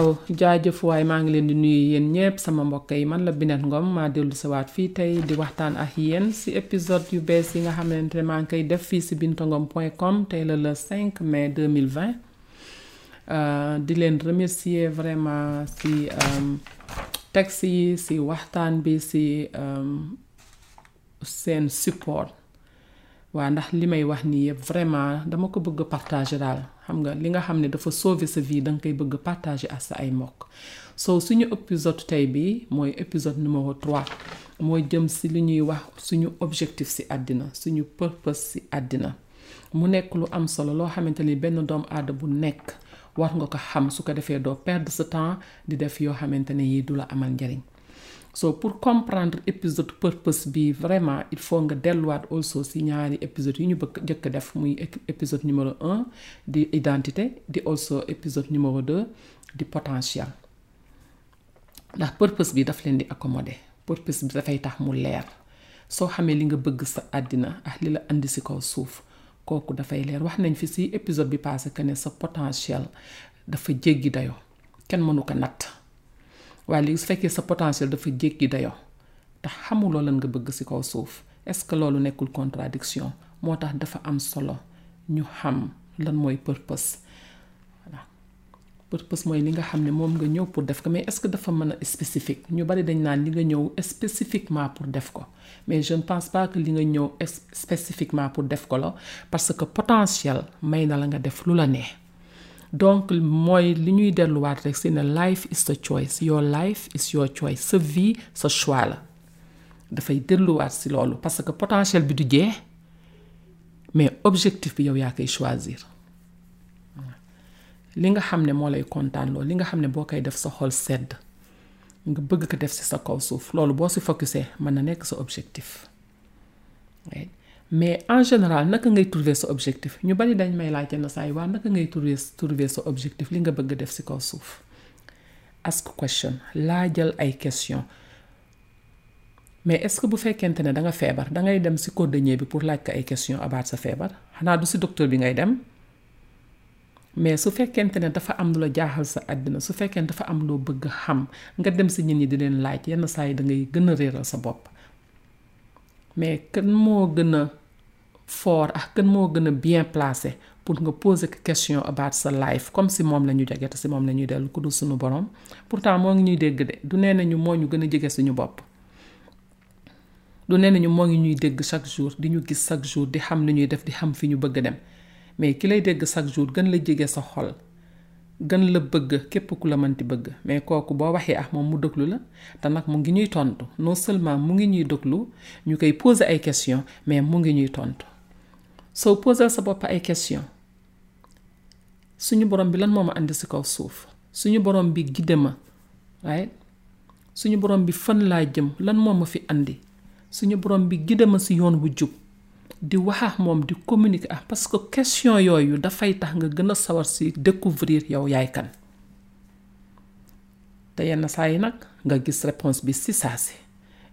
waaw jaajëf waay maa ngi leen di nuyu yéen ñëpp sama mbokk yi man la Binet Ngom maa dellu si waat fii tey di waxtaan ak yéen si épisode yu bees yi nga xamante ne maa ngi koy def fii si bintangom point com tey la le 5 mai 2020 euh, di leen remercier vraiment si euh, texte yi si waxtaan bi si euh, seen support waa ndax li may wax nii yëpp vraiment dama ko bëgg partager daal xam nga li nga xam ne dafa sauver sa vie danga koy bëgg partager ak sa ay mbokk so suñu épisode tey bi mooy épisode numéro 3 mooy jëm si li ñuy wax suñu objectif si àddina suñu purpose si àddina mu nekk lu am solo loo xamante ni benn doom aada bu nekk war nga ko xam su ko defee doo perdre sa temps di def yoo xamante ne yii du la amal njariñ so pour comprendre épisode purpose bi vraiment il faut nga delluwaat also si ñaari épisode yu ñu bëgg jëkk def muy épisode numéro un di identité di also épisode numéro deux di potentiel ndax purpose bi daf leen di accommoder purpose bi dafay tax mu leer soo xamee li nga bëgg sa àddina ak li la indi si kaw suuf kooku dafay leer wax nañ fi si épisode bi passé que ne sa potentiel dafa jéggi dayoo kenn mënu ko natt waaye léegi su fekkee sa potentiel dafa jéggi dayo te xamuloo lan nga bëgg ci kaw suuf est-ce que loolu nekkul contradiction moo tax dafa am solo ñu xam lan mooy purpose voilà purpose mooy li nga xam ne moom nga ñëw pour def ko mais est-ce que dafa mën a spécifique ñu bari dañ naan li nga ñëw spécifiquement pour def ko mais je ne pense pas que li nga ñëw spécifiquement pour def ko la parce que potentiel may na la nga def lu la neex donc mooy li ñuy delluwaat rek si ne life is the choice your life is your choice sa vie sa choix la dafay delluwaat si loolu parce que potentiel bi du jeex mais objectif bi yow yaa koy choisir li nga xam ne moo lay kontaan loolu li nga xam ne boo koy def sa xol sedd nga bëgg ko def si sa kaw suuf loolu boo si focusé mën na nekk sa objectif mais en général naka ngay trouver sa objectif ñu bari dañ may laajte na saa yi waa naka ngay trouver trouver sa objectif li nga bëgg def ci kaw suuf ask question laajal ay question mais est-ce que bu fekkente ne da nga feebar da ngay dem ci cordonnier bi pour laaj ko ay question about sa feebar xanaa du ci docteur bi ngay dem mais su fekkente ne dafa am lu la jaaxal sa àddina su fekkee dafa am loo bëgg xam nga dem ci nit ñi di leen laaj yenn saa yi da ngay gën a réeral sa bopp mais kan moo gën a fort ak kan moo gën a bien placé pour nga poser ko question about sa life comme si moom la ñu jege te si moom la ñuy dellu ku dul suñu borom pourtant moo ngi ñuy dégg de du nee nañu moo ñu gën a jege suñu bopp du nee nañu moo ngi ñuy dégg chaque jour di ñu gis chaque jour di xam li ñuy def di xam fi ñu bëgg dem mais ki lay dégg chaque jour gën la jege sa xol gën la bëgg képp ku la mënti bëgg mais kooku boo waxee ak moom mu déglu la te nag mu ngi ñuy tontu non seulement mu ngi ñuy déglu ñu koy poser ay question mais mu ngi ñuy tontu soo poser sa bopp ay question suñu borom bi lan moo ma andi si kaw suuf suñu borom bi gidde ma waaye suñu borom bi fan laa jëm lan moo ma fi andi suñu borom bi gide ma si yoon bu jub di wax ak moom di communiquer ak parce que question yooyu dafay tax nga gën a sawar si découvrir yow yaay kan te yenn saa yi nag nga gis réponse bi si saa si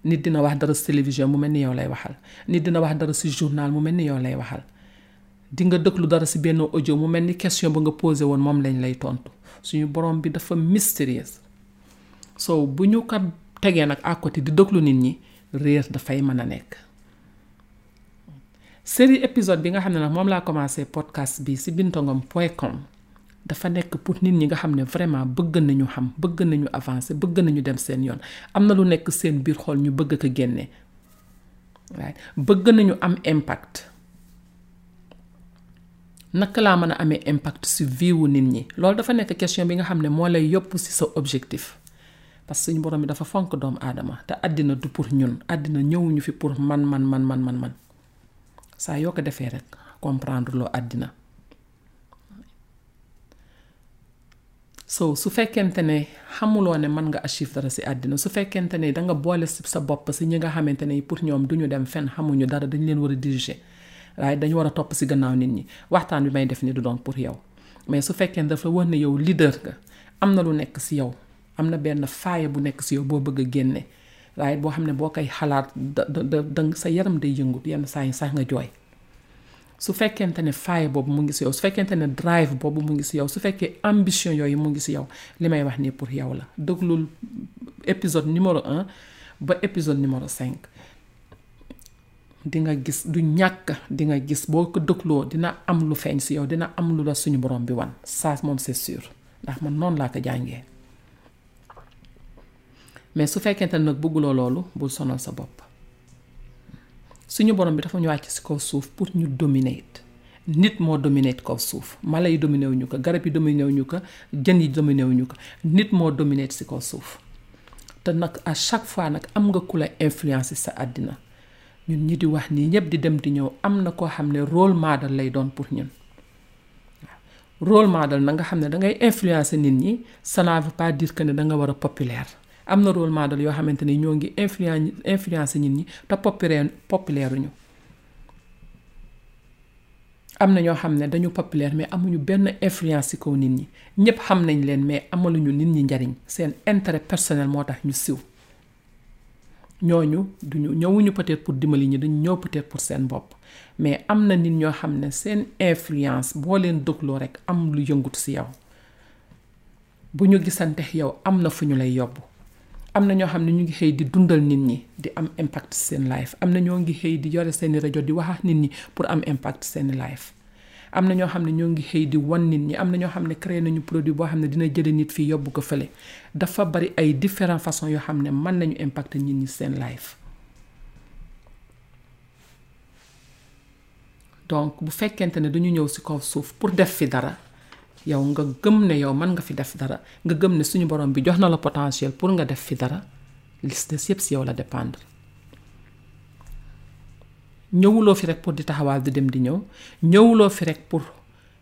nit dina wax dara si télévision mu mel ni yow lay waxal nit dina wax dara si journal mu mel ni yow lay waxal di nga dëglu dara si benn audio mu mel ni question ba nga posé woon moom lañ lay tontu suñu borom bi dafa mystérieuse so bu ñu ko tegee nag à côté di déglu nit ñi réer dafay mën a nekk série épisode bi nga xam ne nag moom laa commencé podcast bi si bintangom point com dafa nekk pour nit ñi nga xam ne vraiment bëgg nañu xam bëgg nañu avancer bëgg nañu dem seen yoon am na lu nekk seen biir xool ñu bëgg ko génne waaye bëgg nañu am impact naka laa mën a amee impact si vie wu nit ñi loolu dafa nekk question bi nga xam ne moo lay yóbbu si sa objectif parce que suñu borom bi dafa fonk doomu aadama te àddina du pour ñun àddina ñëwuñu fi pour man man man man man man saa yoo ko defee rek comprendre loo àddina so su fekkente ne xamuloo ne mën nga achieve dara si àddina su fekkente ne da nga boole si sa bopp si ñi nga xamante ne pour ñoom du ñu dem fenn xamuñu dara dañ leen war a diriger waaye dañu war a topp si gannaaw nit ñi waxtaan bi may def ni du doon pour yow mais su fekkee ne dafa war ne yow leader nga am na lu nekk si yow am na benn faaya bu nekk si yow boo bëgg a génne waaye boo xam ne boo koy xalaat da da sa yaram day yëngu yenn saa yi sax nga jooy. su fekkente ne faay boobu mu ngi si yow su fekkente ne drive boobu mu ngi si yow su fekkee ambition yooyu mu ngi si yow li may wax nii pour yow la déglul épisode numéro un ba épisode numéro cinq di nga gis du ñàkk di nga gis boo ko dëgloo dina am lu feeñ si yow dina am lu la suñu borom bi wan saa moom c'est sûr ndax man noonu laa ko jàngee mais su fekkente nag bëgguloo loolu bul sonal sa bopp suñu borom bi dafa ñu wàcc si kaw suuf pour ñu dominate nit moo dominate kaw suuf mala yi dominé wu ñu ko garab yi dominé wu ñu ko jën yi dominé wu ñu ko nit moo dominate si kaw suuf te nag à chaque fois nag am nga ku la influencer sa àddina ñun ñi di wax nii ñëpp di dem di ñëw am na koo xam ne rôle model lay doon pour ñun rôle model na nga xam ne dangay influencer nit ñi cela veut pas dire que ne da nga war a populaire am na rôle model yoo xamante ni ñoo ngi influen influencer nit ñi te populaire populaire ñu am na ñoo xam ne dañu populaire mais amuñu benn influence ci kaw nit ñi ñëpp xam nañ leen mais amaluñu nit ñi njariñ seen intérêt personnel moo tax ñu siw ñooñu duñu ñëwuñu peut-être pour dimbali ñi dañu ñëw peut-être pour seen bopp mais am na nit ñoo xam ne seen influence boo leen dégloo rek am lu yëngutu si yow bu ñu gisante yow am na fu ñu lay yóbbu am na ñoo xam ne ñu ngi xëy di dundal nit ñi di am impact seen life am na ñoo ngi xëy di yore seeni rajo di wax ak nit ñi pour am impact seeni life am na ñoo xam ne ñoo ngi xëy di wan nit ñi am na ñoo xam ne créé nañu produit boo xam ne dina jële nit fii yóbbu ko fële dafa bari ay différentes façons yoo xam ne mën nañu impacter nit ñi seen life donc bu fekkente ne dañu ñëw ci kaw suuf pour def fi dara yow nga gëm ne yow mën nga fi def dara nga gëm ne suñu borom bi jox na la potentiel pour nga def fi dara li ci des yëpp ci yow la dépendre ñëwuloo fi rek pour di taxawaal di dem di ñëw ñëwuloo fi rek pour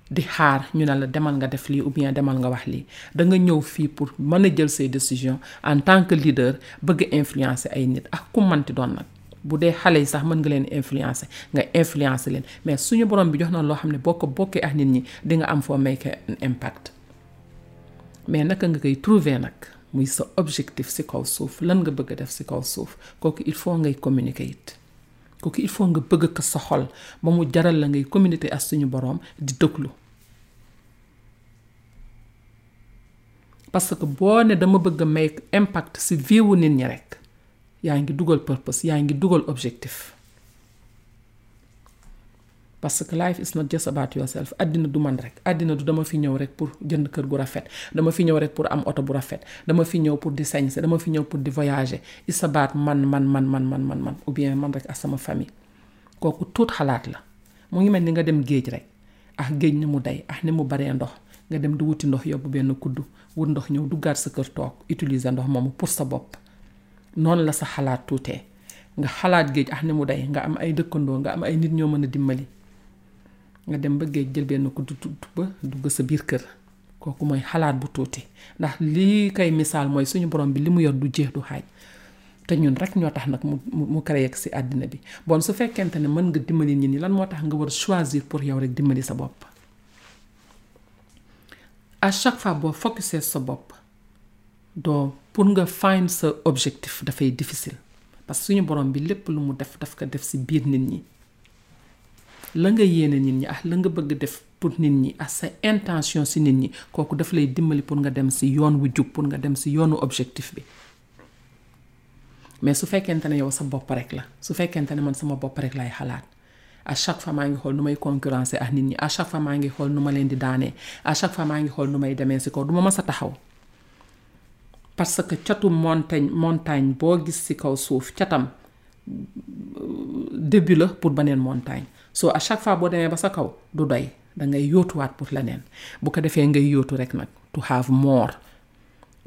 di xaar ñu ne la demal nga def lii ou bien demal nga wax lii da nga ñëw fii pour mën a jël say décision en tant que leader bëgg influencer ay nit ak ku manti doon nag bu dee xale yi sax mën nga leen influencer nga influencer leen mais suñu borom bi jox na loo xam ne boo ko bokkee ak nit ñi di nga am foo make an impact mais naka nga koy trouver nag muy sa objectif si kaw suuf lan nga bëgg a def si kaw suuf kooku il faut ngay communiquer it kooku il faut nga bëgg ko sa xol ba mu jaral la ngay communauté ak suñu boroom di déglu parce que boo ne dama bëgg a may impact si vie wu nit ñi rekk yaa ngi dugal purpose yaa ngi dugal objectif parce que life is not just about yourself àddina du man rek àddina du dama fi ñëw rek pour jënd kër gu rafet dama fi ñëw rek pour am oto bu rafet dama fi ñëw pour di sañse dama fi ñëw pour di voyager it's about man man man man man man man ou bien man rek ak sama famille kooku tuut xalaat la mu ngi mel ni nga dem géej rek ah géej ni mu day ah ni mu baree ndox nga dem di wuti ndox yóbbu benn kuddu wut ndox ñëw duggaat sa kër toog utiliser ndox moomu pour sa bopp noonu la sa xalaat tuutee nga xalaat géej ax ah, ni mu day nga am ay dëkkandoo nga am ay nit ñoo mën a dimbali nga dem ba géej jël benn ku tudd ba dugg sa biir kër kooku mooy xalaat bu tuuti ndax lii kay misaal mooy suñu borom bi li mu yor du jeex du xaaj te ñun rek ñoo tax nag mu mu créé si àddina bi bon su fekkente ne mën nga dimbali nit ñi lan moo tax nga war choisir pour yow rek dimbali sa bopp à chaque fois boo focusé sa bopp donc pour nga find sa objectif dafay difficile parce que suñu borom bi lépp lu mu def daf ko def si biir nit ñi la nga yéene nit ñi ak la nga bëgg def pour nit ñi ak sa intention si nit ñi kooku daf lay dimbali pour nga dem si yoon wu jub pour nga dem si yoonu objectif bi mais su fekkente ne yow sa bopp rek la su fekkente ne man sama bopp rek lay xalaat à chaque fois maa ngi xool nu may concurrencer ak nit ñi à chaque fois maa ngi xool nu ma leen di daanee à chaque fois maa ngi xool nu may demee si kaw du ma mës a taxaw parce que catu montagne montagne boo gis si kaw suuf catam début la pour beneen montagne soo à chaque fois boo demee ba sa kaw du doy da ngay yóotuwaat pour leneen bu ko defee ngay yóotu rek nag to have more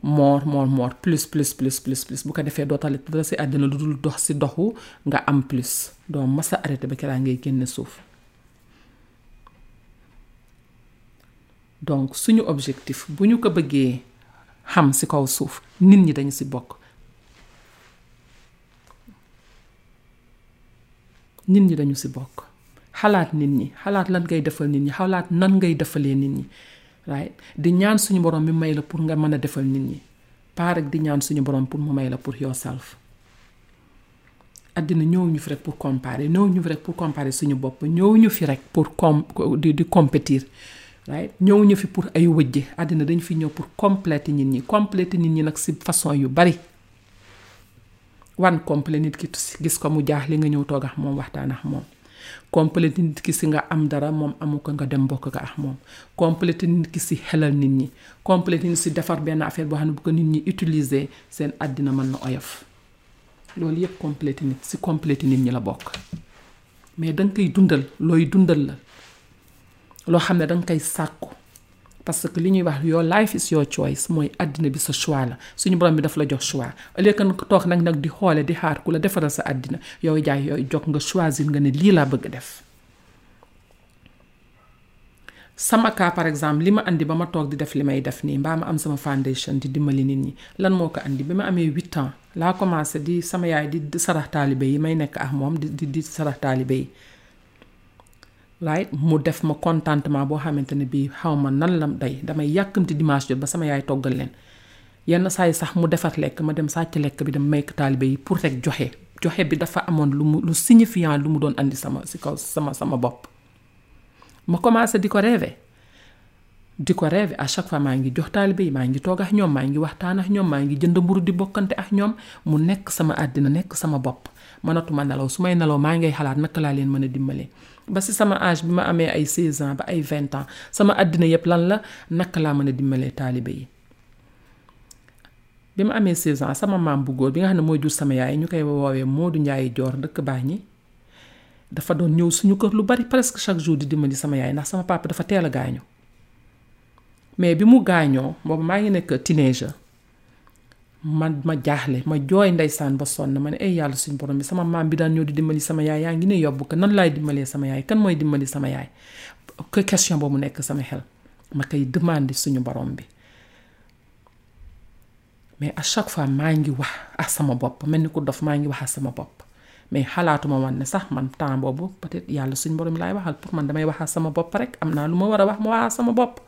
moor moor moor plus plus plus plus plus bu ko defee doo talit dara si àddina lu dul dox si doxu nga am plus doo masa arrêté ba keraa ngay génn suuf donc suñu objectif bu ñu ko bëggee xam si kaw suuf nit ñi dañu si bokk nit ñi dañu si bokk xalaat nit ñi xalaat lan ngay defal nit ñi xalaat nan ngay defalee nit ñi right di ñaan suñu borom mi may la pour nga mën a defal nit ñi pas rek di ñaan suñu borom pour mu may la pour yourself àddina ñëw ñu fi rek pour comparer ñëw ñu fi rek pour comparer suñu bopp ñëw ñu fi rek pour com di di compétir right ñëw ñu fi pour ay wëjje àddina dañu fi ñëw pour compléter nit ñi compléter nit ñi nag si façon yu bari wan complet nit ki si gis ko mu jaax li nga ñëw toog ak moom waxtaan ak moom complet nit ki si nga am dara moom amu ko nga dem bokk ko ak moom complet nit ki si xelal nit ñi complet nit si defar benn affaire boo xam ne bu ko nit ñi utiliser seen àddina mën na oyof loolu yëpp complet nit si complet nit ñi la bokk mais danga koy dundal looy dundal la loo xam ne danga koy sàkku parce que li ñuy wax your life is your choice mooy àddina bi sa choix la suñu borom bi daf la jox choix au lieu que nga toog nag nag di xoole di xaar ku la defaral sa àddina yow jaay yow jog nga choisir nga ne lii laa bëgg def sama cas par exemple li ma andi ba ma toog di def li may def nii mbaa ma am sama foundation di dimbali nit ñi lan moo ko andi bi ma amee huit ans laa commencé di sama yaay di sarax taalibe yi may nekk ak moom di di sarax taalibe yi right mu def ma contentement boo xamante ne bii xaw ma nan la day damay yàkkamti dimanche jot ba sama yaay toggal leen yenn saa yi sax mu defar lekk ma dem sàcc lekk bi dem may ko taalibe yi pour rek joxe joxe bi dafa amoon lu mu lu signifiant lu mu doon andi sama si kaw sama sama bopp. ma commencé di ko rêver di ko rêver à chaque fois maa ngi jox taalibe yi maa ngi toog ak ñoom maa ngi waxtaan ak ñoom maa ngi jënd mburu di bokkante ak ñoom mu nekk sama àddina nekk sama bopp mënatuma nelaw su may nelaw maa ngay xalaat naka laa leen mën a dimbale ba si sama âge bi ma amee ay 16 ans ba ay 20 ans sama àddina yëpp lan la naka laa mën a dimbalee taalibe yi bi ma amee 16 ans sama maam bu góor bi nga xam ne mooy jur sama yaay ñu koy woowee Modou Ndiaye Dior dëkk baax ñi dafa doon ñëw suñu kër lu bari presque chaque jour di dimbali sama yaay ndax sama papa dafa teel a gaañu mais bi mu gaañoo boobu maa ngi nekk teenager ma ma jaaxle ma jooy ndeysaan ba sonn ma ne ay yàlla suñu borom bi sama maam bi daan ñëw di dimbali sama yaay yaa ngi ne yobbu ko nan laay dimbalee sama yaay kan mooy dimbali sama yaay que question boobu nekk sama xel ma koy demandé suñu borom bi mais à chaque fois maa ngi wax ak sama bopp mel ni ku dof maa ngi wax ak sama bopp mais xalaatuma woon ne sax man temps boobu peut-être yàlla suñ borom laay waxal pour man damay wax ak sama bopp rek am naa lu ma war a wax ma wax ak sama bopp.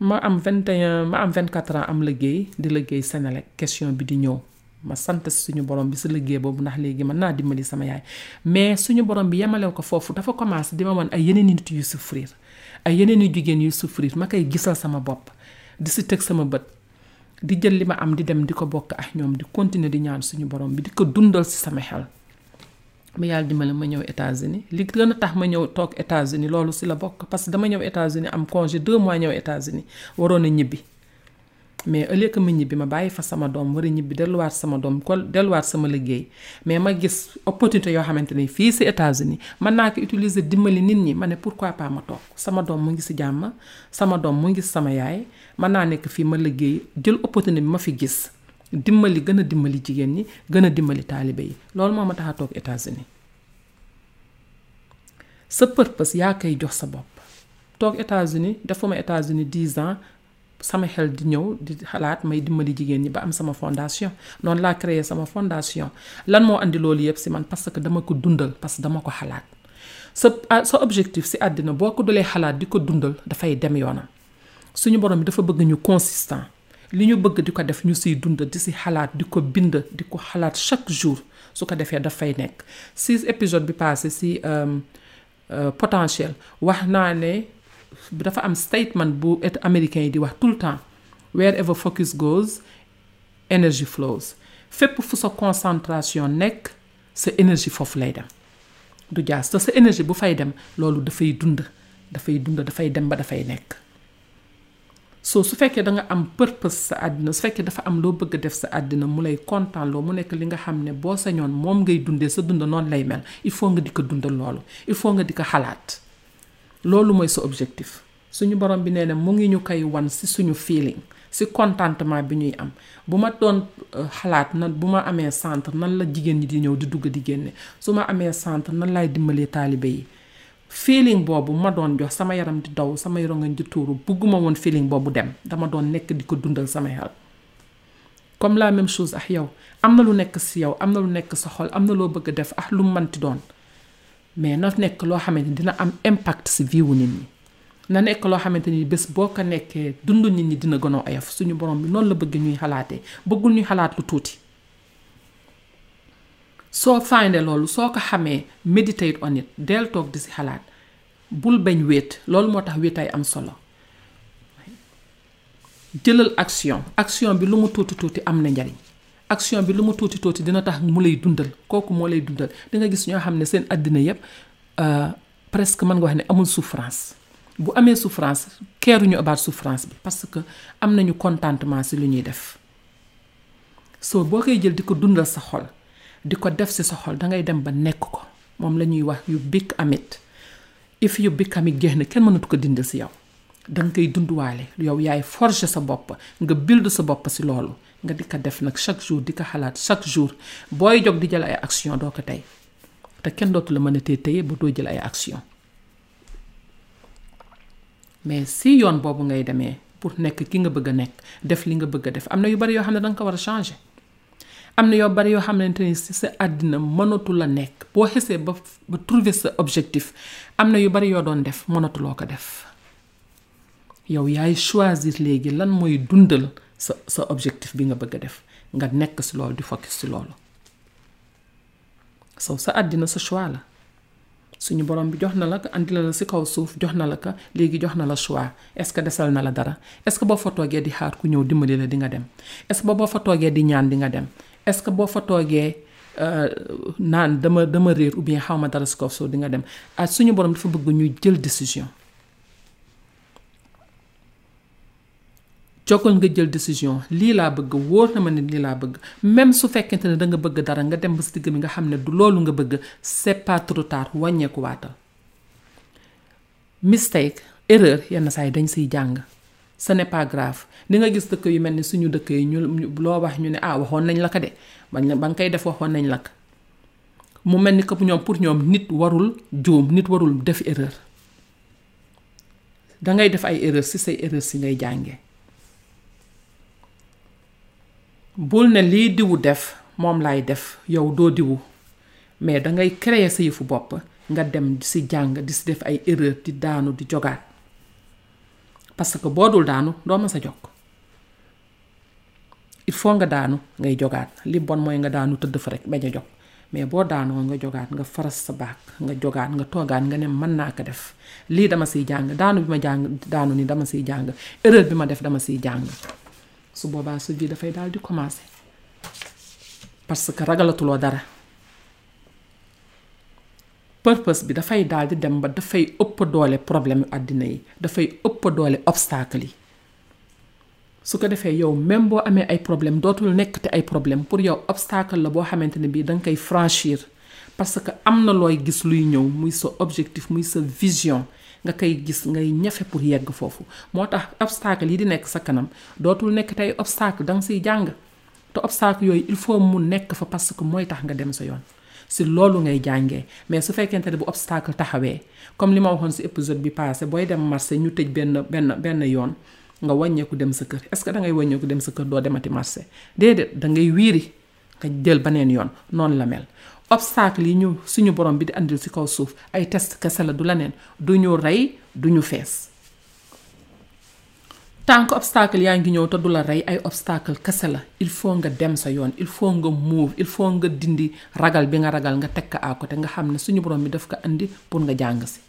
ma am 21 ma am 24 ans am liggéey di liggéey Senelec question bi di ñëw ma sant suñu borom bi si liggéey boobu ndax léegi mën naa dimbali sama yaay mais suñu borom bi yemalew ko foofu dafa commencé di ma wan ay yeneen nit yu souffrir ay yeneen yu jigéen yu souffrir ma koy gisal sama bopp di si teg sama bët di jël li ma am di dem di ko bokk ak ñoom di continuer di ñaan suñu borom bi di ko dundal si sama xel ma yàlla dimbali ma ñëw États-Unis li gën a tax ma ñëw toog États-Unis loolu si la bokk parce que dama ñëw États-Unis am congé deux mois ñëw États-Unis waroon a ñibbi mais au lieu que ma ñibbi ma bàyyi fa sama doom war a ñibbi delluwaat sama doom ko delluwaat sama liggéey mais ma gis opportunité yoo xamante ni fii si États-Unis mën naa ko utiliser dimbali nit ñi ma ne pourquoi pas ma toog sama doom mu ngi si jàmm sama doom mu ngi sama yaay mën naa nekk fii ma liggéey jël opportunité bi ma fi gis dimbali gën a dimbali jigéen ñi gën a dimbali taalibe yi loolu moo ma tax a toog États-Unis sa purpose yaa koy jox sa bopp toog États-Unis defuma États-Unis dix ans sama xel di ñëw di xalaat may dimbali jigéen ñi ba am sama fondation noonu laa créer sama fondation lan moo indi loolu yëpp si man parce que dama ko dundal parce que dama ko xalaat sa ah, sa objectif si àddina boo ko dalee xalaat di ko dundal dafay dem yoonam suñu borom bi dafa bëgg ñu consistant li ñu bëgg di ko def ñu siy dund di si xalaat di ko bind di ko xalaat chaque jour su ko defee dafay nekk si épisode bi passé si euh, Euh, potentiel wax naa ne dafa am statement bu et américain yi di wax tout le temps wherever focus goes energy flows fépp fu sa concentration nekk sa énergie foofu lay dem du jaas te sa énergie bu fay dem loolu dafay dund dafay dund dafay dem ba dafay nekk so su fekkee da nga am purpose sa àddina su fekkee dafa am loo bëgg a def sa àddina mu lay kontaan loo mu nekk li nga xam ne boo sañoon moom ngay dundee sa dund noonu lay mel il faut nga di ko dundal loolu il faut nga di ko xalaat loolu mooy sa objectif suñu borom bi nee na mu ngi ñu koy wan si suñu feeling si contentement bi ñuy am bu ma doon euh, xalaat nan bu ma amee centre nan la jigéen ñi di ñëw di dugg di génne su ma amee centre nan laay dimbalee taalibe yi feeling boobu ma doon jox sama yaram di daw sama rongañ di tuuru bugguma woon feeling boobu dem dama doon nekk di ko dundal sama xel comme la même chose ak yow am na lu nekk si yow am na lu nekk sa xol am na loo bëgg a def ak lu manti doon mais na nekk loo xamante ni dina am impact si vie wu nit ñi na nekk loo xamante ni bés boo ko nekkee dund nit ñi dina gën a oyof suñu borom bi noonu la bëgg ñuy xalaatee bëggul ñuy xalaat lu tuuti soo findee loolu soo ko xamee meditate on it del toog di si xalaat bul bañ wéet loolu moo tax wéet ay am solo jëlal action action bi lu mu tuuti tuuti am na njariñ action bi lu mu tuuti tuuti dina tax mu lay dundal kooku moo lay dundal di nga gis ñoo xam ne seen àddina yépp euh, presque mën nga wax ne amul souffrance bu amee souffrance keeruñu abaat souffrance bi parce que am nañu contentement si lu ñuy def soo boo koy jël di ko dundal sa xol di ko def si sa xol dangay dem ba nekk ko moom la ñuy wax yu bikk amit if yu bikk amit jeex na kenn mënatu ko dindal si yow danga koy dunduwaale yow yaay forger sa bopp nga bild sa bopp si loolu nga di ko def nag chaque jour di ko xalaat chaque jour booy jóg di jël ay action doo ko tey te kenn dootu la mën a tee teye ba doo jël ay action mais si yoon boobu ngay demee pour nekk ki nga bëgg a nekk def li nga bëgg a def am na yu bari yoo xam ne danga ko war a changer am na yoo bari yoo xamante ni si sa àddina mënatu la nekk boo xesee ba ba trouver sa objectif am na yu bari yoo doon def mënatuloo ko def yow yaay choisir léegi lan mooy dundal sa sa objectif bi nga bëgg a def nga nekk si loolu di focus si loolu so sa àddina sa choix la suñu borom bi jox na la ko andi la si kaw suuf jox na la ko léegi jox na la choix est-ce que desal na la dara est-ce que boo fa toogee di xaar ku ñëw dimbali la di nga dem est-ce que boo fa toogee di ñaan di nga dem est-ce que boo fa toogee euh, naan dama dama réer ou bien xaw ma dara si kaw suuf di nga dem ah suñu borom dafa bëgg ñuy jël décision jogal nga jël décision lii laa bëgg wóor na ma ne lii laa bëgg même su fekkente ne da nga bëgg dara nga dem ba si digg bi nga xam ne du loolu nga bëgg c'est pas trop tard wàññeeku waatal mistake erreur yenn saa yi dañ siy jàng ce n'est pas grave li nga gis dëkk yu mel ni suñu dëkk yi ñu loo wax ñu ne ah waxoon nañ la ko de bañ la ba nga koy def waxoon nañ la ko mu mel ni que ñoom pour ñoom nit warul juum nit warul def erreur dangay def ay erreur si say erreur si ngay jànge bul ne lii diwu def moom laay def yow doo diwu mais dangay créer sa yëfu bopp nga dem di si jàng di si def ay erreur di daanu di jogaat parce que boo dul daanu doo ma sa jokk il faut nga daanu ngay jogaat li bon mooy nga daanu tëdd fa rek bañ a jog mais boo daanoo nga jogaat nga faras sa baak nga jogaat nga toogaat nga ne mën naa ko def lii dama siy jàng daanu bi ma jàng daanu ni dama siy jàng erreur bi ma def dama siy jàng su boobaa su ji dafay daal di commencer parce que ragalatuloo dara purpose bi dafay daal di dem ba dafay ëpp doole problème yu àddina yi dafay ëpp doole obstacle yi su ko defee yow même boo amee ay problème dootul nekk te ay problème pour yow obstacle la boo xamante ne bii da nga koy franchir parce que am na looy gis luy ñëw muy sa objectif muy sa vision nga koy gis ngay ñafe pour yegg foofu moo tax obstacle yi di nekk sa kanam dootul nekk tey obstacle da nga siy jàng te obstacle yooyu il faut mu nekk fa parce que mooy tax nga dem sa yoon si loolu ngay jàngee mais su fekkente ne bu obstacle taxawee comme li ma waxoon si épisode bi passé booy dem marché ñu tëj benn benn benn yoon nga wàññeeku dem sa kër est-ce que da ngay wàññeeku dem sa kër doo demati marché déedéet da ngay wiiri nga jël beneen yoon noonu la mel obstacle yi ñu suñu borom bi di andil si kaw suuf ay test kese la du la neen du ñu rey du ñu fees tant que obstacle yaa ngi ñëw te du la rey ay obstacle kese la il faut nga dem sa yoon il faut nga move il faut nga dindi ragal bi nga ragal nga teg ko à côté nga xam ne suñu borom bi daf ko indi pour nga jàng si.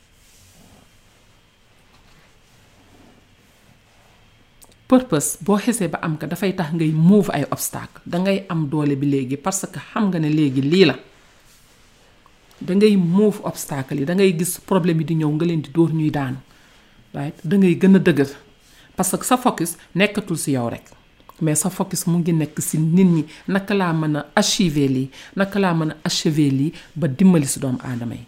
purpose boo xesee ba am ko dafay tax ngay move ay obstacle dangay am doole bi léegi parce que xam nga ne léegi lii la. da ngay move obstacle yi da ngay gis problème yi di ñëw nga leen di dóor ñuy daanu right da ngay gën a dëgër parce que sa focus nekkatul si yow rek mais sa focus mu ngi nekk si nit ñi naka laa mën a achiver lii naka laa mën a achever lii ba dimbali si doomu aadama yi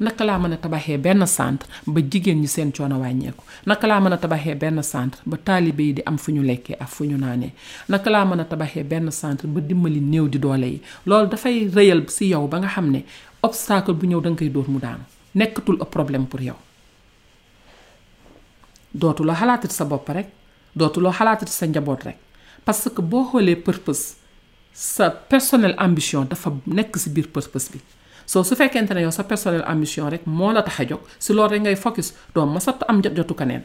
naka laa mën a tabaxee benn centre ba jigéen ñi seen coono wàññeeku naka laa mën a tabaxee benn centre ba taalibe yi di am fu ñu lekkee ak fu ñu naanee naka laa mën a tabaxee benn centre ba dimbali néew di doole yi loolu dafay rëyal si yow ba nga xam ne obstacle bu ñëw da nga koy dóor mu daanu nekkatul a problème pour yow dootuloo xalaatati sa bopp rek dootuloo xalaatati sa njaboot rek parce que boo xoolee purpose sa personnel ambition dafa nekk si biir pës-pës bi soo su fekkente ne yow sa personnel ambition rek moo la tax a jóg si loolu rek ngay focus doo masat am jot jotu keneen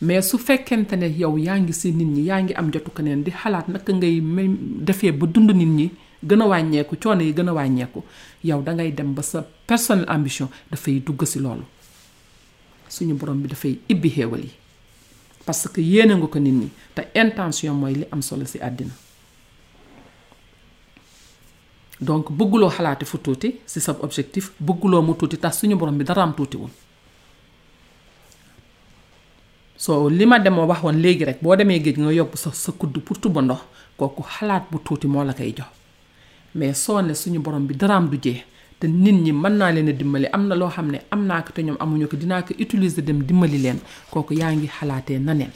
mais su fekkente ne yow yaa ngi si nit ñi yaa ngi am jotu keneen di xalaat naka ngay defee ba dund nit ñi gën a wàññeeku coono yi gën a wàññeeku yow da ngay dem ba sa personnel ambition dafay dugg si loolu suñu borom bi dafay ibbi xéewal yi parce que yéene nga ko nit ñi te intention mooy li am solo si àddina donc bëgguloo xalaati fu tuuti si sa objectif bëgguloo mu tuuti tax suñu borom bi dara am tuutiwul soo li ma demoo waxoon léegi rek boo demee géej nga yóbbu sa sa kudd pour tuba ndox kooku xalaat bu tuuti moo la koy jox mais soo ne suñu borom bi daraam du jeex te nit ñi mën naa leen a dimbali am na loo xam ne am naa ko te ñoom amuñu ko dinaa ko utiliser dem dimbali leen kooku yaa ngi xalaatee na neen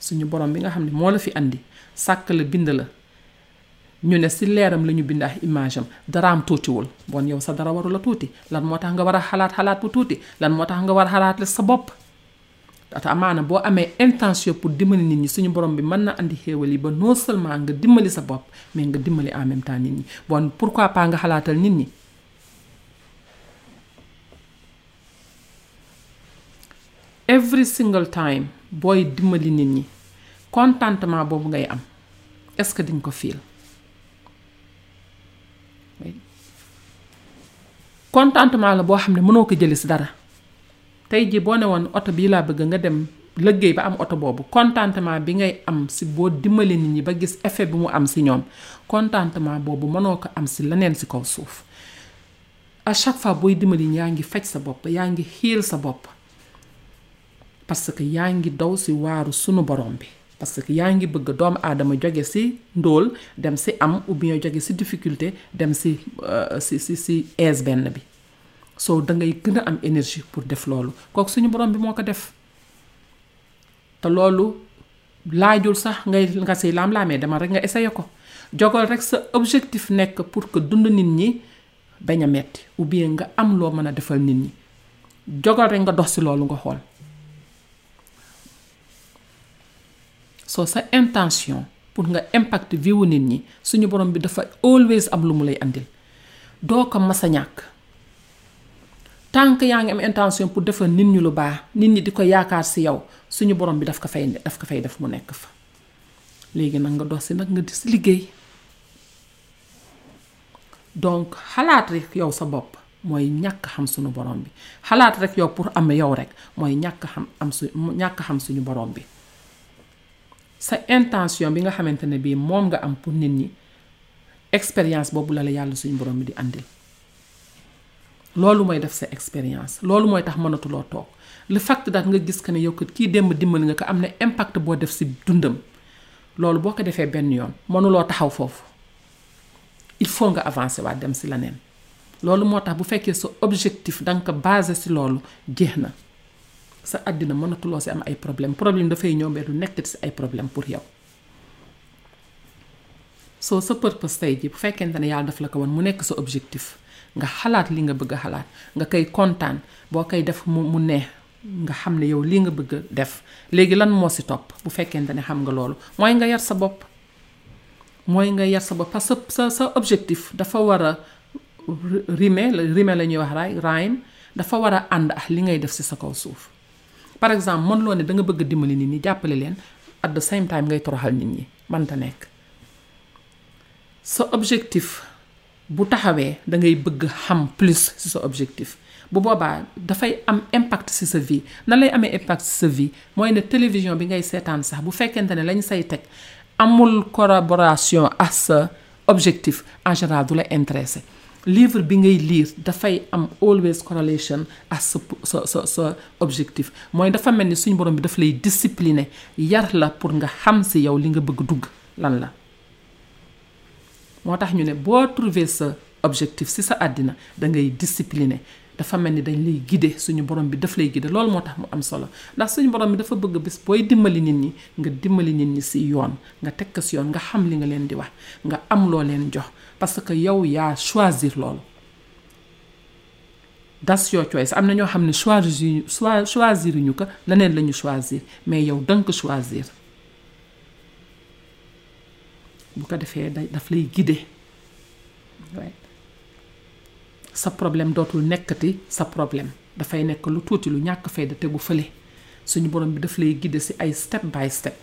suñu borom bi nga xam ne moo la fi andi sàkk la bind la ñu ne si leeram la ñu bind ak image am daraam tuutiwul bon yow sa dara waru la tuuti lan moo tax nga war a xalaat xalaat bu tuuti lan moo tax nga war a xalaat sa bopp ata amaana boo amee intention pour dimbali nit ñi suñu borom bi mën na andi xéewal yi ba non seulement nga dimbali sa bopp mais nga dimbali en même temps nit ñi bon pourquoi pas nga xalaatal nit ñi every single time booy dimbali nit ñi contentement boobu ngay am est-ce que dinga ko fiil contentement la boo xam ne mënoo ko jëli si dara tey ji boo ne woon oto bii laa bëgg nga dem liggéey ba am oto boobu contentement bi ngay am si boo dimbali nit ñi ba gis effet bi mu am si ñoom contentement boobu mënoo ko am si leneen si kaw suuf à chaque fois booy dimbali yaa ngi faj sa bopp yaa ngi xiil sa bopp parce que yaa ngi daw si waaru sunu borom bi parce que yaa ngi bëgg doomu aadama jóge si ndóol dem si am ou bien jóge si difficulté dem si euh, si si si aise benn bi soo da ngay gën a am énergie pour def loolu kooku suñu borom bi moo ko def te loolu laajul sax ngay nga siy laam-laamee demal rek nga essayé ko jogal rek sa objectif nekk pour que dund nit ñi bañ a metti ou bien nga am loo mën a defal nit ñi jogal rek nga dox si loolu nga xool soo sa intention pour nga impact vie wu nit ñi suñu borom bi dafa always am lu mu lay andil doo ko mas a ñàkk tant que yaa ngi am intention pour defal nit ñi lu baax nit ñi di ko yaakaar si yow suñu borom bi daf ko fay daf ko fay def mu nekk fa léegi nag nga dox si nag nga di si liggéey donc xalaat rek yow sa bopp mooy ñàkk xam suñu borom bi xalaat rek yow pour am yow rek mooy ñàkk xam am su ñàkk xam suñu borom bi sa intention bi nga xamante ne bii moom nga am pour nit ñi expérience boobu la la yàlla suñu borom bi di andil loolu mooy def sa expérience loolu mooy tax mënatuloo toog le fact daal nga gis que ne yow kat kii démb dimbali nga ko am na impact boo def si dundam loolu boo ko defee benn yoon mënuloo taxaw foofu il faut nga avancer waa dem si leneen loolu moo tax bu fekkee sa objectif da nga ko basé si loolu jeex na sa àddina mënatuloo si am ay problème problème dafay ñëw mais du nekk si ay problème pour yow soo sa purpose tey ji bu fekkente ne yàlla daf la ko wan mu nekk sa objectif nga xalaat li nga bëgg a xalaat nga koy kontaan boo koy def mu mu neex nga xam ne yow lii nga bëgg a def léegi lan moo si topp bu fekkente ne xam nga loolu mooy nga yar sa bopp mooy nga yar sa bopp parce que sa sa objectif dafa war a rime rime la ñuy wax raay rime dafa war a ànd ak li ngay def si sa kaw suuf par exemple mën loo ne da nga bëgg dimbali nit ñi jàppale leen at the same time ngay toroxal nit ñi mënta nekk sa objectif bu taxawee da ngay bëgg xam plus si sa objectif bu boobaa dafay am impact si sa vie nan lay amee impact si sa vie mooy ne télévision bi ngay seetaan sax bu fekkente ne lañ say teg amul collaboration ak sa objectif en général du la intéressé livre bi ngay lire dafay am always correlation ak sa sa sa sa objectif mooy dafa mel ni suñu borom bi daf lay discipliner yar la pour nga xam si yow li nga bëgg dugg lan la moo tax ñu ne boo trouver sa objectif si sa àddina da ngay discipliner dafa mel ni dañ lay guider suñu borom bi daf lay guider loolu moo tax mu am solo ndax suñu borom bi dafa bëgg bis booy dimbali nit ñi nga dimbali nit ñi si yoon nga teg ko si yoon nga xam li nga leen di wax nga am loo leen jox parce que yow yaa choisir loolu das your choice am na ñoo xam ne choisir choisir ñu ko leneen la ñu choisir mais yow danga ko choisir bu ko defee daf lay guider sa problème dootul nekkati sa problème dafay nekk lu tuuti lu ñàkk fayda tegu fële suñu borom bi daf lay guider si ay step by step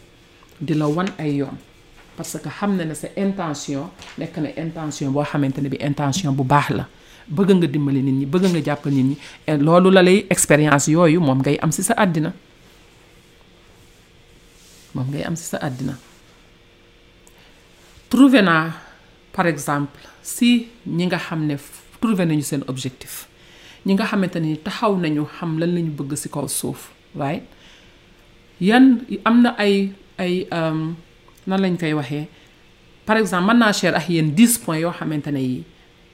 di la wan ay yoon parce que xam na ne sa intention nekk na intention boo xamante ne bi intention bu baax la bëgg nga dimbali nit ñi bëgg nga jàpp nit ñi et loolu la lay expérience yooyu moom ngay am si sa àddina moom ngay am si sa àddina trouvé naa par exemple si ñi nga xam ne trouvé nañu seen objectif ñi nga xamante ni taxaw nañu xam lan lañu bëgg si kaw suuf waaye yan am na ay ay um, nan lañ koy waxee par exemple mën naa share ak yéen 10 points yoo xamante ne yi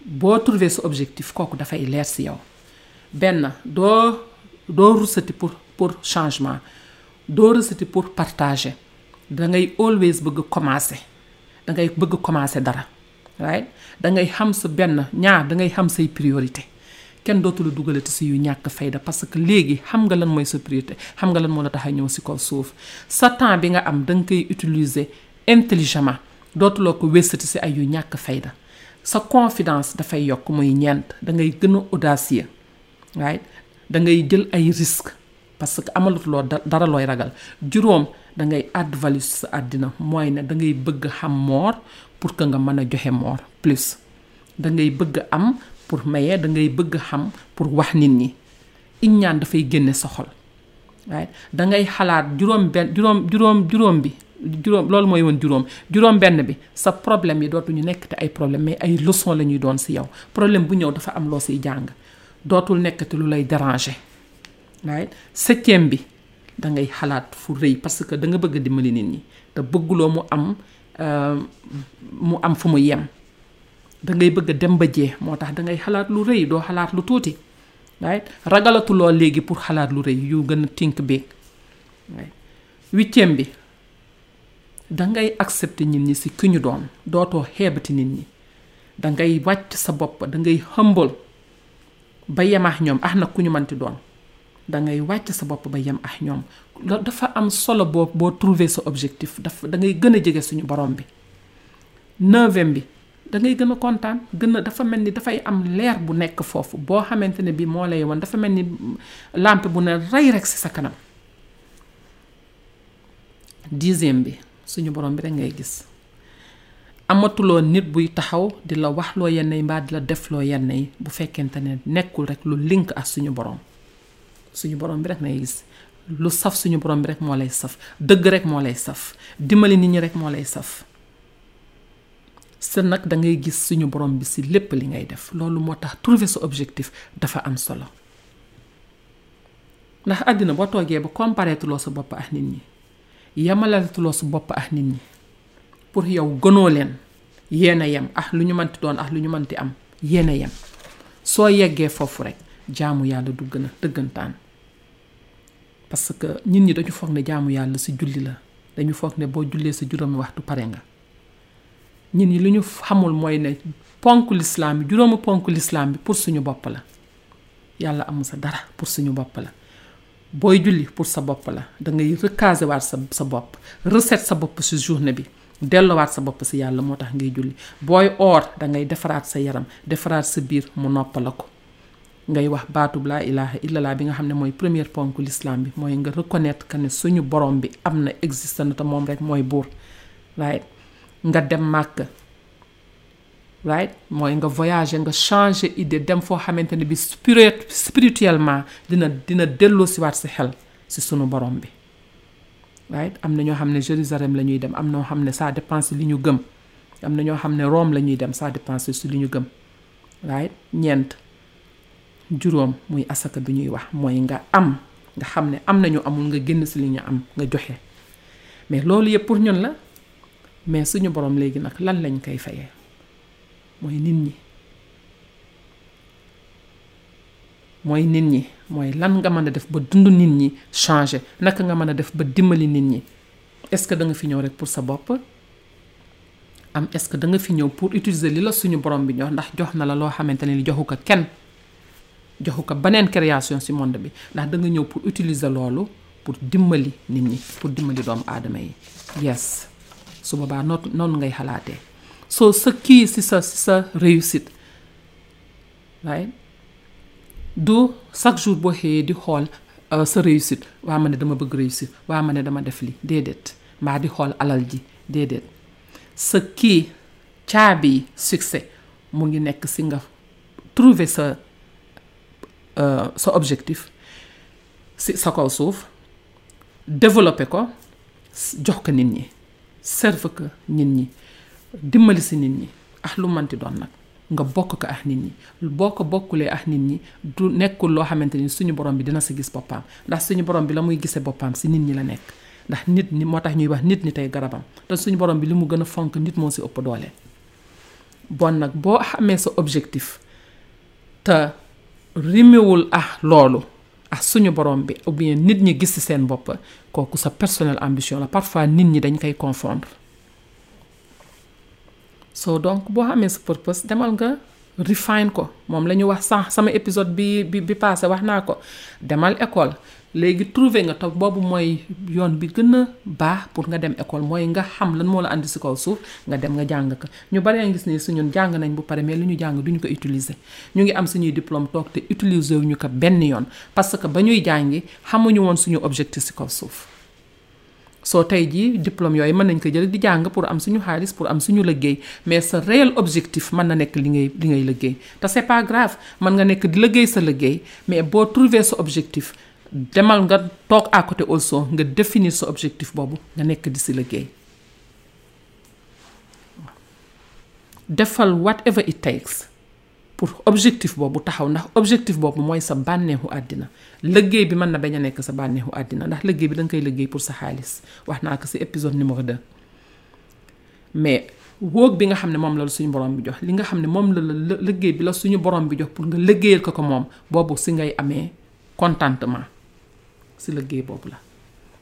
boo trouvé sa objectif kooku dafay leer si yow benn doo doo rusati pour pour changement doo rusati pour partager da ngay always bëgg commencer da ngay bëgg commencer dara right da ngay xam sa benn ñaar da ngay xam say priorité kenn dootu la dugalati si yu ñàkk fayda parce que léegi xam nga lan mooy sa priorité xam nga lan moo la tax a ñëw si kaw suuf sa temps bi nga am da nga koy utiliser intelligemment dootuloo ko wéssati si ay yu ñàkk fayda sa confidence dafay yokk muy ñeent da ngay gën a audacieux right da ngay jël ay risque parce que amalutuloo dara looy ragal juróom da ngay add value sa àddina mooy ne da ngay bëgg xam moor pour que nga mën a joxe moor plus da ngay bëgg am pour maye da ngay bëgg xam pour wax nit ñi iññaan dafay génne sa xol waaye da ngay xalaat juróom benn juróom juróom juróom bi juróom loolu mooy woon juróom juróom benn bi sa problème yi dootuñu nekk te ay problème mais ay leçon la ñuy doon si yow problème bu ñëw dafa am loo siy jàng dootul nekkati lu lay déranger right septième bi da ngay xalaat fu rëy parce que da nga bëgg dimbali nit ñi te bëgguloo mu am euh, mu am fu mu yem da ngay bëgg dem ba jeex moo tax da ngay xalaat lu rëy doo xalaat lu tuuti right ragalatuloo léegi pour xalaat lu rëy yu gën a tink bi right huitième bi da ngay accepter nit ñi si ki ñu doon dootoo xeebati nit ñi da ngay wàcc sa bopp da ngay humble ba yem ak ñoom ax nag ku ñu manti doon dangay wàcc sa bopp ba yem ak ñoom loolu dafa am solo boo boo trouver sa objectif dafa dangay gën a jege suñu borom bi neuvième bi dangay gën a kontaan gën a dafa mel ni dafay am leer bu nekk foofu boo xamante ne bi moo lay woon dafa mel ni lampe bu ne rey rek si sa kanam dixième bi suñu borom bi rek ngay gis amatuloo nit buy taxaw di la wax loo yenn yi mbaa di la def loo yenn yi bu fekkente ne nekkul rek lu link ak suñu borom suñu borom bi rek ngay gis lu saf suñu borom bi rek moo lay saf dëgg rek moo lay saf dimbali nit ñi rek moo lay saf sa nag da ngay gis suñu borom bi si lépp li ngay def loolu moo tax trouver sa objectif dafa am solo ndax àddina boo toogee ba compareetuloo sa bopp ak nit ñi yemaleetuloo sa bopp ak nit ñi pour yow gënoo leen yéen a yem ak lu ñu mënti doon ak lu ñu mënti am yéen a yem soo yeggee foofu rek jaamu yàlla dugg na dëggantaan parce que nit ñi dañu foog ne jaamu yàlla si julli la dañu foog ne boo jullee sa juróomi waxtu pare nga nit ñi lu ñu xamul mooy ne ponk lislaam bi juróomi ponk lislaam bi pour suñu bopp la yàlla amul sa dara pour suñu bopp la booy julli pour sa bopp la da ngay recaser waat sa sa bopp reset sa bopp si journée bi dellowaat sa bopp si yàlla moo tax ngay julli booy oor da ngay defaraat sa yaram defaraat sa biir mu noppala ko ngay wax baatub laa ilaha illallah bi nga xam ne mooy première ponk l'islam bi mooy nga reconnaître que ne suñu borom bi am na existe na te moom rek mooy buur right nga dem màkk right mooy nga voyager nga changer idée dem foo xamante ne bi spirit spirituellement dina dina delloo si waat si xel si sunu borom bi right am na ñoo xam ne Jérusalem la ñuy dem am na ñoo xam ne ça dépend si li ñu gëm am na ñoo xam ne Rome la ñuy dem ça dépend si li ñu gëm right ñeent juróom muy asaka bi ñuy wax mooy nga am nga xam ne am nañu amul nga génn si li ñu am nga joxe mais loolu yëpp pour ñun la mais suñu borom léegi nag lan lañ koy fayee mooy nit ñi mooy nit ñi mooy lan nga mën a def ba dund nit ñi changer naka nga mën a def ba dimbali nit ñi est-ce que da nga fi ñëw rek pour sa bopp am est-ce que da nga fi ñëw pour utiliser li la suñu borom bi jox ndax jox na la loo xamante ne li joxu ko kenn joxu ko beneen création si monde bi ndax da nga ñëw pour utiliser loolu pour dimbali nit ñi pour dimbali doomu aadama yi yes su boobaa noo noonu ngay xalaatee soo sa kii si sa si sa réussite right du chaque jour boo xëyee di xool sa réussite waa ma ne dama bëgg réussite waa ma ne dama def li déedéet mbaa di xool alal ji déedéet sa kii caabi succès mu ngi nekk si nga trouver sa euh, sa objectif si sa kaw suuf développer ko jox ko nit ñi serve ko nit ñi dimbali si nit ñi ak lu manti doon nag nga bokk ko ak nit ñi boo ko bokkulee ak nit ñi du nekkul loo xamante ni suñu borom bi dina si gis boppam ndax suñu borom bi la muy gisee boppam si nit ñi la nekk ndax nit ñi moo tax ñuy wax nit ñi tey garabam te suñu borom bi li mu gën a fonk nit moo si ëpp doole. bon nag boo xamee sa objectif te rimewul ah loolu ah suñu borom bi ou bien nit ñi gis ci seen bopp kooku sa personnel ambition la parfois nit ñi dañ koy confondre so donc boo xamee sa purpose demal nga refine ko moom la ñu wax sànq sama épisode bi bi bi passé wax naa ko demal école léegi trouver nga taw boobu mooy yoon bi gën a baax pour nga dem école mooy nga xam lan moo la andi si kaw suuf nga dem nga jàng ko ñu bari nga gis ne su ñun jàng nañ bu pare mais lu ñu jàng duñu ko utiliser ñu ngi am suñuy diplôme toog te utiliser wuñu ko benn yoon parce que ba ñuy jàngi xamuñu woon suñu objectif si kaw suuf soo tey jii diplôme yooyu mën nañ ko jël di jàng pour am suñu xaalis pour am suñu liggéey mais sa réel objectif mën na nekk li ngay li ngay liggéey te c'est pas grave mën nga nekk di liggéey sa liggéey mais boo trouver sa objectif demal nga toog à côté also nga définir sa objectif boobu nga nekk di si liggéey defal whatever it takes pour objectif boobu taxaw ndax objectif boobu mooy sa bànneexu àddina liggéey bi mën na bañ a nekk sa bànneexu àddina ndax liggéey bi da nga koy liggéey pour sa xaalis wax naa ko si épisode numéro 2 mais wóog bi nga xam ne moom la suñu borom bi jox li nga xam ne moom la la liggéey bi la suñu borom bi jox pour nga liggéeyal ko ko moom boobu si ngay amee contentement si liggéey boobu la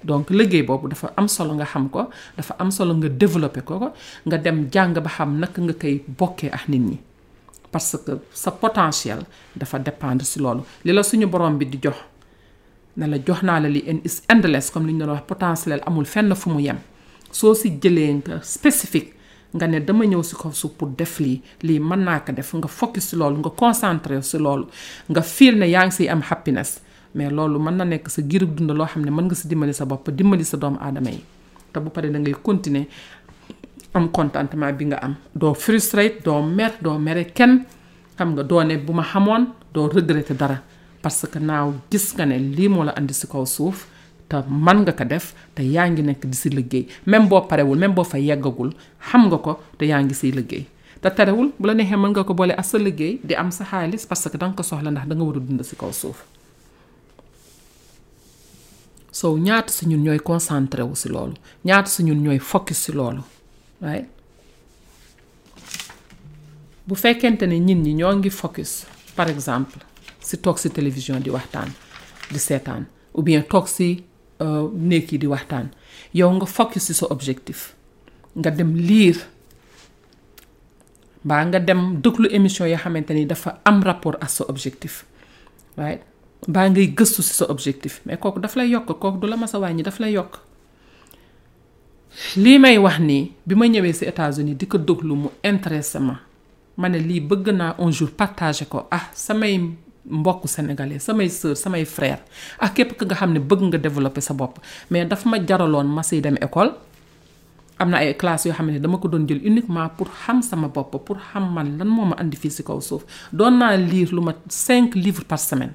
donc liggéey boobu dafa am solo nga xam ko dafa am solo nga développé ko ko nga dem jàng ba xam naka nga koy bokkee ak nit ñi parce que sa potentiel dafa dépendre si loolu li la suñu borom bi di jox ne la jox naa la li en is endless comme li ñu doon wax potentiel amul fenn fu mu yem soo si jëlee nga spécifique nga ne dama ñëw si kaw suuf pour def lii lii mën naa ko def nga focus si loolu nga concentré si loolu nga feel ne yaa ngi siy am happiness mais loolu mën na nekk sa giirug dund loo xam ne mën nga si dimbali sa bopp dimbali sa doomu aadama yi te bu paree da ngay continuer am contentement bi nga am doo frustré doo mer doo mere kenn xam nga doo ne bu ma xamoon doo regretter dara parce que naaw gis nga ne lii moo la andi si kaw suuf te man nga ko def te yaa ngi nekk di si liggéey même boo parewul même boo fa yeggagul xam nga ko te yaa ngi siy liggéey te terewul bu la neexee mën nga ko boole ak sa liggéey di am sa xaalis parce que danga ko soxla ndax danga war a dund si kaw suuf so ñaata si ñun ñooy concentré wu si loolu ñaata si ñun ñooy focus si loolu right bu fekkente ne nit ñi ñoo ngi focus par exemple si toog si télévision di waxtaan di seetaan ou bien toog si néeg yi di waxtaan yow nga focus si sa objectif nga dem lire mbaa nga dem déglu émission yoo xamante ni dafa am rapport ak sa objectif waaye mbaa ngay gëstu si sa objectif mais kooku daf lay yokk kooku du la mas a wàññi daf lay yokk lii may wax nii bi ma ñëwee si États-Unis di ko déglu mu intéressé ma ma ne lii bëgg naa un jour partager ko ah samay mbokk sénégalais samay sœur samay frère ak képp ki nga xam ne bëgg nga développer sa bopp mais daf ma jaraloon ma siy dem école am na ay classes yoo xam ne dama ko doon jël uniquement pour xam sama bopp pour xam man lan moo ma andi fii si kaw suuf doon naa lire lu ma cinq livres par semaine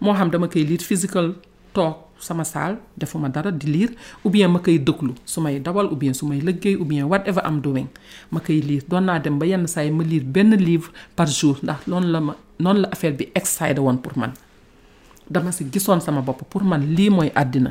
moo xam dama koy lire physical toog sama saal defuma dara di liir ou bien ma koy déglu su may dawal ou bien su may liggéey ou bien whatever am doing ma koy lire doon naa dem ba yenn saa yi ma lire benn livre par jour ndax noonu la ma noonu la affaire bi excité woon pour man dama si gisoon sama bopp pour man lii mooy àddina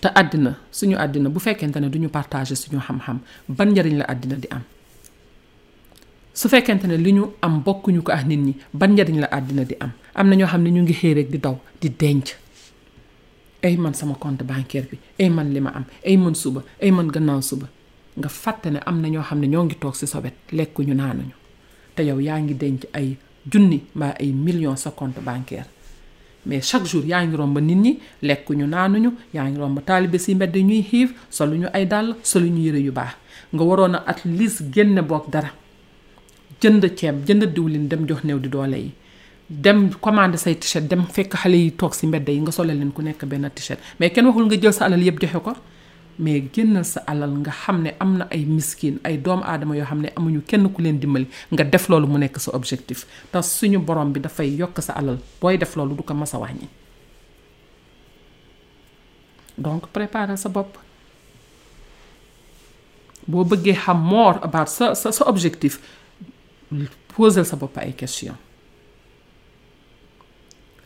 te àddina suñu àddina bu fekkente ne duñu partager suñu xam-xam ban njariñ la àddina di am su fekkente ne li ñu am bokkuñu ko ak nit ñi ban njariñ la àddina di am am na ñoo xam ne ñu ngi xëy rek di daw di denc ay man sama compte bancaire bi ay man li ma am ay man suba ay man gannaaw suba nga fàtte ne am na ñoo xam ne ñoo ngi toog si sa wet lekkuñu naanuñu te yow yaa ngi denc ay junni mbaa ay millions sa compte bancaire mais chaque jour yaa ngi romb nit ñi lekkuñu naanuñu yaa ngi romb taalibe si mbedd ñuy xiif soluñu ay dàll soluñu yëre yu baax nga waroon a at least génne boog dara jënd ceeb jënd diwlin dem jox néew di doole yi dem commandé say t dem fekk xale yi toog si mbedd yi nga solal leen ku nekk benn t-shirt mais kenn waxul nga jël sa alal yëpp joxe ko mais génnal sa alal nga xam ne am na ay miskin ay doomu aadama yoo xam ne amuñu kenn ku leen dimbali nga def loolu mu nekk sa objectif te suñu borom bi dafay yokk sa alal booy def loolu du ko mas a wàññi donc préparer sa bopp boo bëggee xam more about sa sa sa objectif poser sa bopp ay question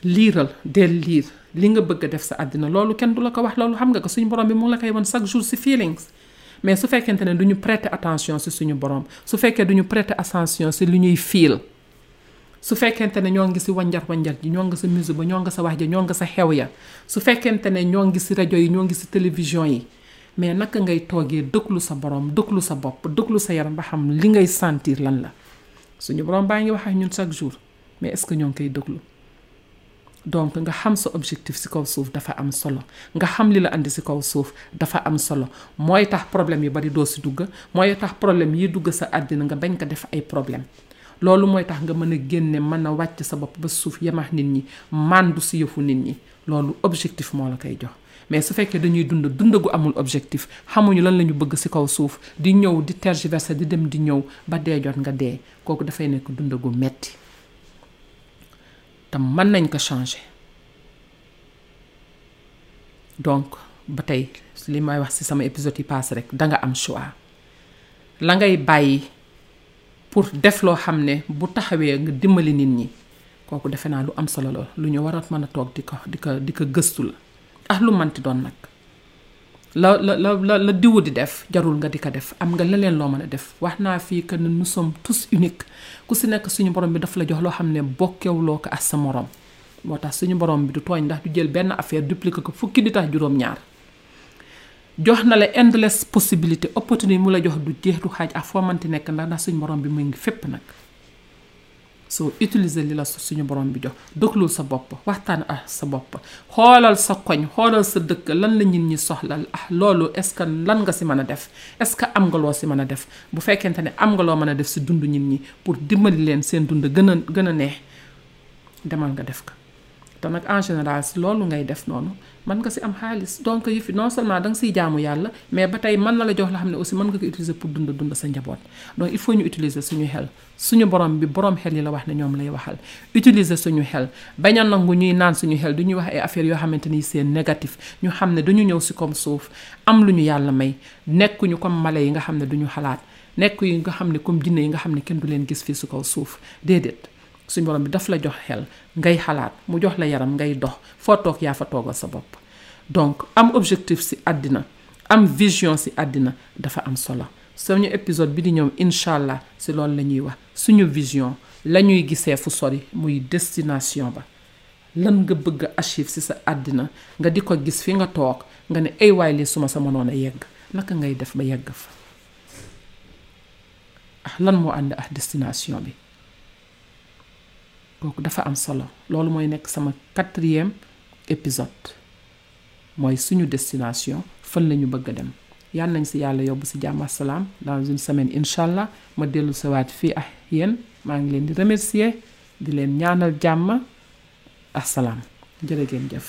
liiral del liir li nga bëgg a def sa àddina loolu kenn du la ko wax loolu xam nga ko suñu borom bi mu ngi la koy wan chaque jour si feelings mais su fekkente ne du ñu prêter attention si suñu borom su fekkee du ñu prêter attention si lu ñuy feel su fekkente ne ñoo ngi si wanjar wanjar ji ñoo ngi sa musique ba ñoo ngi sa wax ja ñoo ngi sa xew ya su fekkente ne ñoo ngi si rajo yi ñoo ngi si télévision yi mais naka ngay toogee dëkklu sa borom dëkklu sa bopp dëkklu sa yaram ba xam li ngay sentir lan la suñu borom baa ngi wax ak ñun chaque jour mais est-ce que ñoo ngi koy déglu donc nga xam sa objectif ci kaw suuf dafa am solo nga xam li la andi ci kaw suuf dafa am solo mooy tax problème yu bari doo ci dugg mooy tax problème yi dugg sa àddina nga bañ ko def ay problème loolu mooy tax nga mën a génne mën a wàcc sa bopp ba suuf yemax nit ñi màndu ci yëfu nit ñi loolu objectif moo la koy jox mais su fekkee dañuy dund dund gu amul objectif xamuñu lan la ñu bëgg ci kaw suuf di ñëw di tergiverser di dem di ñëw ba dee jot nga dee kooku dafay nekk dund gu metti te mën nañ ko changer donc ba tey li may wax ci sama épisode yi paase rek danga am choix la ngay bàyyi pour def loo xam ne bu taxawee nga dimbali nit ñi kooku defe naa lu am solo la lu ñu war a mën a toog di ko di ko di ko gëstu la ah lu manti doon nag la la la la la diwu di def jarul nga di ko def am nga leneen loo mën a def wax naa fii que ne nous sommes tous uniques ku si nekk suñu borom bi dafa la jox loo xam ne bokkewuloo ko ak sa morom moo tax suñu borom bi du tooñ ndax du jël benn affaire dupliquer ko fukki di tax juróom-ñaar jox na la endless possibilité opportunité mu la jox du jeex du xaaj ak foo mënti nekk ndax ndax suñu borom bi mu ngi fépp nag. soo utiliser li la suñu borom bi jox dëglul sa bopp waxtaan ak sa bopp xoolal sa koñ xoolal sa dëkk lan la ñit ñi soxla ah loolu est-ce que lan nga si mën a def est-ce que am nga loo si mën a def bu fekkente ne am nga loo mën a def si dund ñit ñi pour dimbali leen seen dund gën a gën a neex demal nga def ko te nag en général si loolu ngay def noonu mën nga si am xaalis donc yi fi non seulement da nga siy jaamu yàlla mais ba tey mën na la jox la xam ne aussi mën nga ko utiliser pour dund dund sa njaboot donc il faut ñu utiliser suñu xel suñu borom bi borom xel yi la wax ne ñoom lay waxal utiliser suñu xel bañ a nangu ñuy naan suñu xel du ñuy wax ay affaires yoo xamante ni c'est négatif ñu xam ne dañu ñëw si comme suuf am lu ñu yàlla may nekkuñu comme mala yi nga xam ne duñu xalaat nekk yi nga xam ne comme jinne yi nga xam ne kenn du leen gis fii su kaw suuf déedéet suñu borom bi daf la jox xel ngay xalaat mu jox la yaram ngay dox foo toog yaa fa toogal sa bopp donc am objectif si àddina am vision si àddina dafa am solo suñu épisode bi di ñëw incha allah si loolu la ñuy wax suñu vision la ñuy gisee fu sori muy destination ba lan nga bëgg a achieve si sa àddina nga di ko gis fi nga toog nga ne ay waay lii suma sa mënoon a yegg naka ngay def ba yegg fa ah lan moo ànd ak destination bi kooku dafa am solo loolu mooy nekk sama quatrième épisode mooy suñu destination fan la ñu bëgg a dem yàlla nañ si yàlla yóbbu si jàmm asalaam dans une semaine incha allah ma dellu sa waat fii ak yéen maa ngi leen di remercier di leen ñaanal jàmm asalaam jërë ngeen jëf